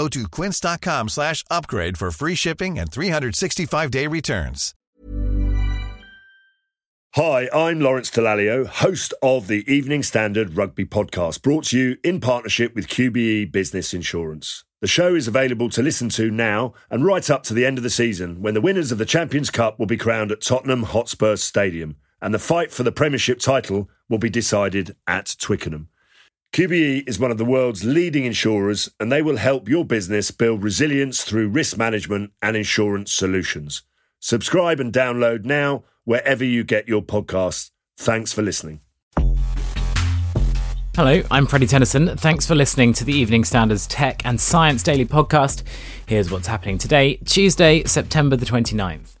Go to quince.com slash upgrade for free shipping and 365-day returns. Hi, I'm Lawrence Dallaglio, host of the Evening Standard Rugby Podcast, brought to you in partnership with QBE Business Insurance. The show is available to listen to now and right up to the end of the season when the winners of the Champions Cup will be crowned at Tottenham Hotspur Stadium and the fight for the Premiership title will be decided at Twickenham. QBE is one of the world's leading insurers and they will help your business build resilience through risk management and insurance solutions. Subscribe and download now wherever you get your podcasts. Thanks for listening. Hello, I'm Freddie Tennyson. Thanks for listening to the Evening Standards Tech and Science Daily podcast. Here's what's happening today, Tuesday, September the 29th.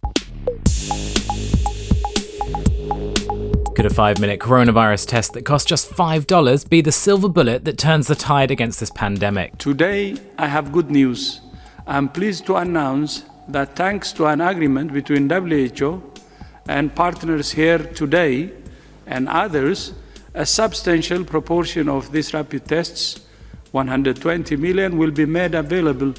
Could a five minute coronavirus test that costs just $5 be the silver bullet that turns the tide against this pandemic? Today, I have good news. I'm pleased to announce that thanks to an agreement between WHO and partners here today and others, a substantial proportion of these rapid tests, 120 million, will be made available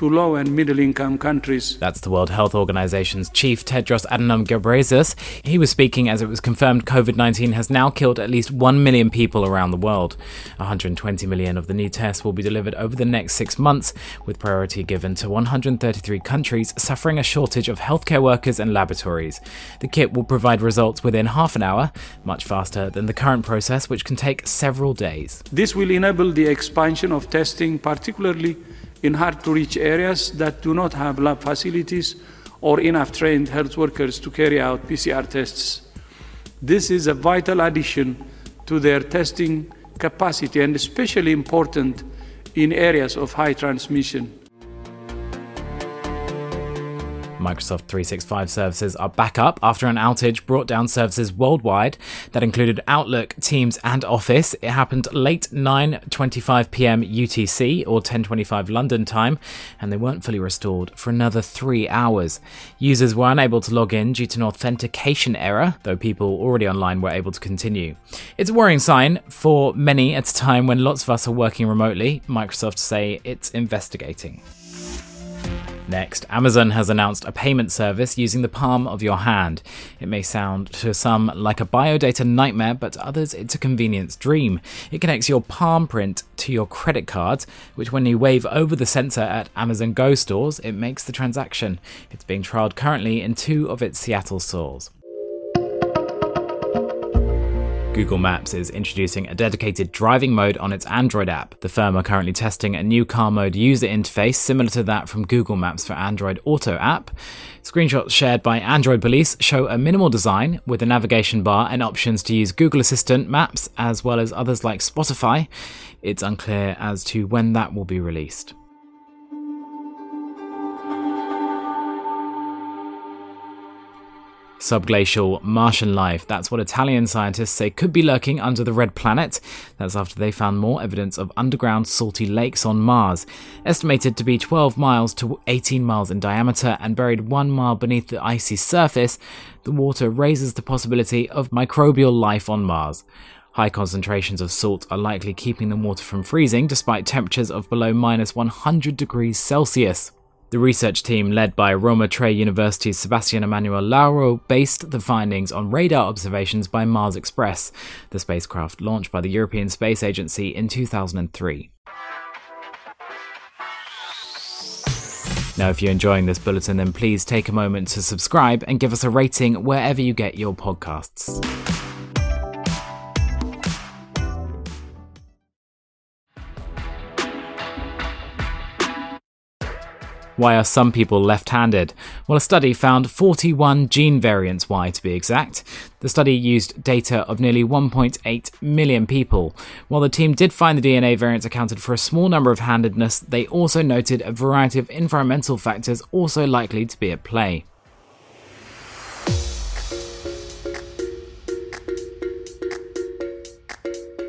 to low and middle income countries. That's the World Health Organization's chief Tedros Adhanom Ghebreyesus. He was speaking as it was confirmed COVID-19 has now killed at least 1 million people around the world. 120 million of the new tests will be delivered over the next 6 months with priority given to 133 countries suffering a shortage of healthcare workers and laboratories. The kit will provide results within half an hour, much faster than the current process which can take several days. This will enable the expansion of testing particularly in hard to reach areas that do not have lab facilities or enough trained health workers to carry out PCR tests. This is a vital addition to their testing capacity and especially important in areas of high transmission. Microsoft 365 services are back up after an outage brought down services worldwide that included Outlook, Teams, and Office. It happened late 9:25 p.m. UTC or 10:25 London time, and they weren't fully restored for another 3 hours. Users were unable to log in due to an authentication error, though people already online were able to continue. It's a worrying sign for many at a time when lots of us are working remotely. Microsoft say it's investigating. Next, Amazon has announced a payment service using the palm of your hand. It may sound to some like a biodata nightmare, but to others it's a convenience dream. It connects your palm print to your credit card, which when you wave over the sensor at Amazon Go stores, it makes the transaction. It's being trialed currently in two of its Seattle stores. Google Maps is introducing a dedicated driving mode on its Android app. The firm are currently testing a new car mode user interface similar to that from Google Maps for Android Auto app. Screenshots shared by Android Police show a minimal design with a navigation bar and options to use Google Assistant, Maps, as well as others like Spotify. It's unclear as to when that will be released. Subglacial Martian life. That's what Italian scientists say could be lurking under the red planet. That's after they found more evidence of underground salty lakes on Mars. Estimated to be 12 miles to 18 miles in diameter and buried one mile beneath the icy surface, the water raises the possibility of microbial life on Mars. High concentrations of salt are likely keeping the water from freezing despite temperatures of below minus 100 degrees Celsius. The research team, led by Roma Tre University's Sebastian Emanuel Lauro, based the findings on radar observations by Mars Express, the spacecraft launched by the European Space Agency in 2003. Now, if you're enjoying this bulletin, then please take a moment to subscribe and give us a rating wherever you get your podcasts. Why are some people left handed? Well, a study found 41 gene variants why, to be exact. The study used data of nearly 1.8 million people. While the team did find the DNA variants accounted for a small number of handedness, they also noted a variety of environmental factors also likely to be at play.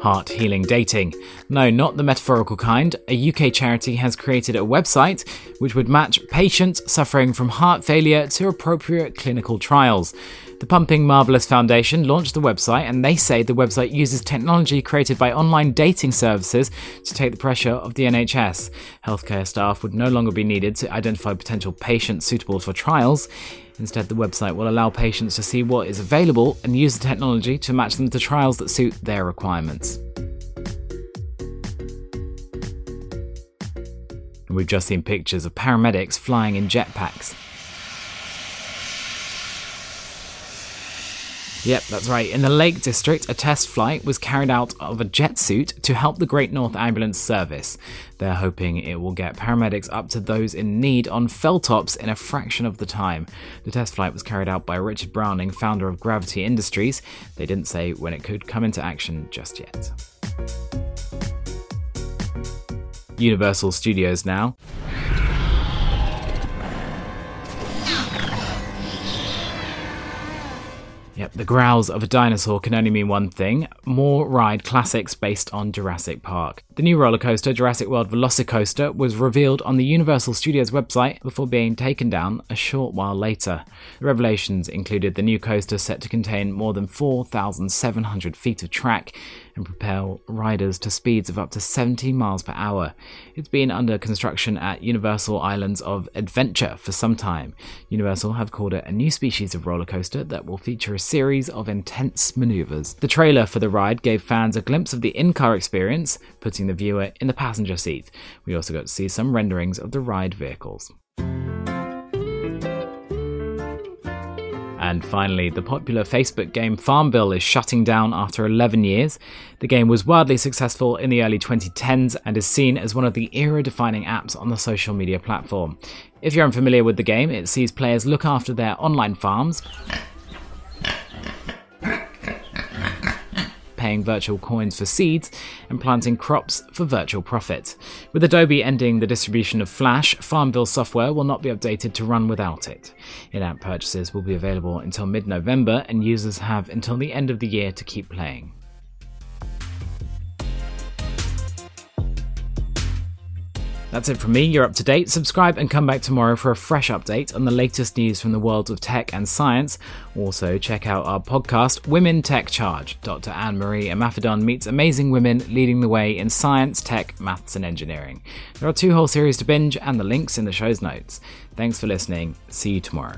Heart healing dating. No, not the metaphorical kind. A UK charity has created a website which would match patients suffering from heart failure to appropriate clinical trials. The Pumping Marvelous Foundation launched the website, and they say the website uses technology created by online dating services to take the pressure off the NHS. Healthcare staff would no longer be needed to identify potential patients suitable for trials. Instead, the website will allow patients to see what is available and use the technology to match them to trials that suit their requirements. We've just seen pictures of paramedics flying in jetpacks. Yep, that's right. In the Lake District, a test flight was carried out of a jet suit to help the Great North Ambulance Service. They're hoping it will get paramedics up to those in need on felltops in a fraction of the time. The test flight was carried out by Richard Browning, founder of Gravity Industries. They didn't say when it could come into action just yet. Universal Studios now. Yep, the growls of a dinosaur can only mean one thing more ride classics based on Jurassic Park. The new roller coaster, Jurassic World Velocicoaster, was revealed on the Universal Studios website before being taken down a short while later. The revelations included the new coaster set to contain more than 4,700 feet of track and propel riders to speeds of up to 70 miles per hour. It's been under construction at Universal Islands of Adventure for some time. Universal have called it a new species of roller coaster that will feature a series of intense maneuvers. The trailer for the ride gave fans a glimpse of the in car experience, putting the viewer in the passenger seat. We also got to see some renderings of the ride vehicles. And finally, the popular Facebook game Farmville is shutting down after 11 years. The game was wildly successful in the early 2010s and is seen as one of the era defining apps on the social media platform. If you're unfamiliar with the game, it sees players look after their online farms paying virtual coins for seeds and planting crops for virtual profit. With Adobe ending the distribution of Flash, Farmville software will not be updated to run without it. In app purchases will be available until mid November, and users have until the end of the year to keep playing. That's it from me. You're up to date. Subscribe and come back tomorrow for a fresh update on the latest news from the worlds of tech and science. Also, check out our podcast, Women Tech Charge. Dr. Anne Marie Imafidon meets amazing women leading the way in science, tech, maths, and engineering. There are two whole series to binge, and the links in the show's notes. Thanks for listening. See you tomorrow.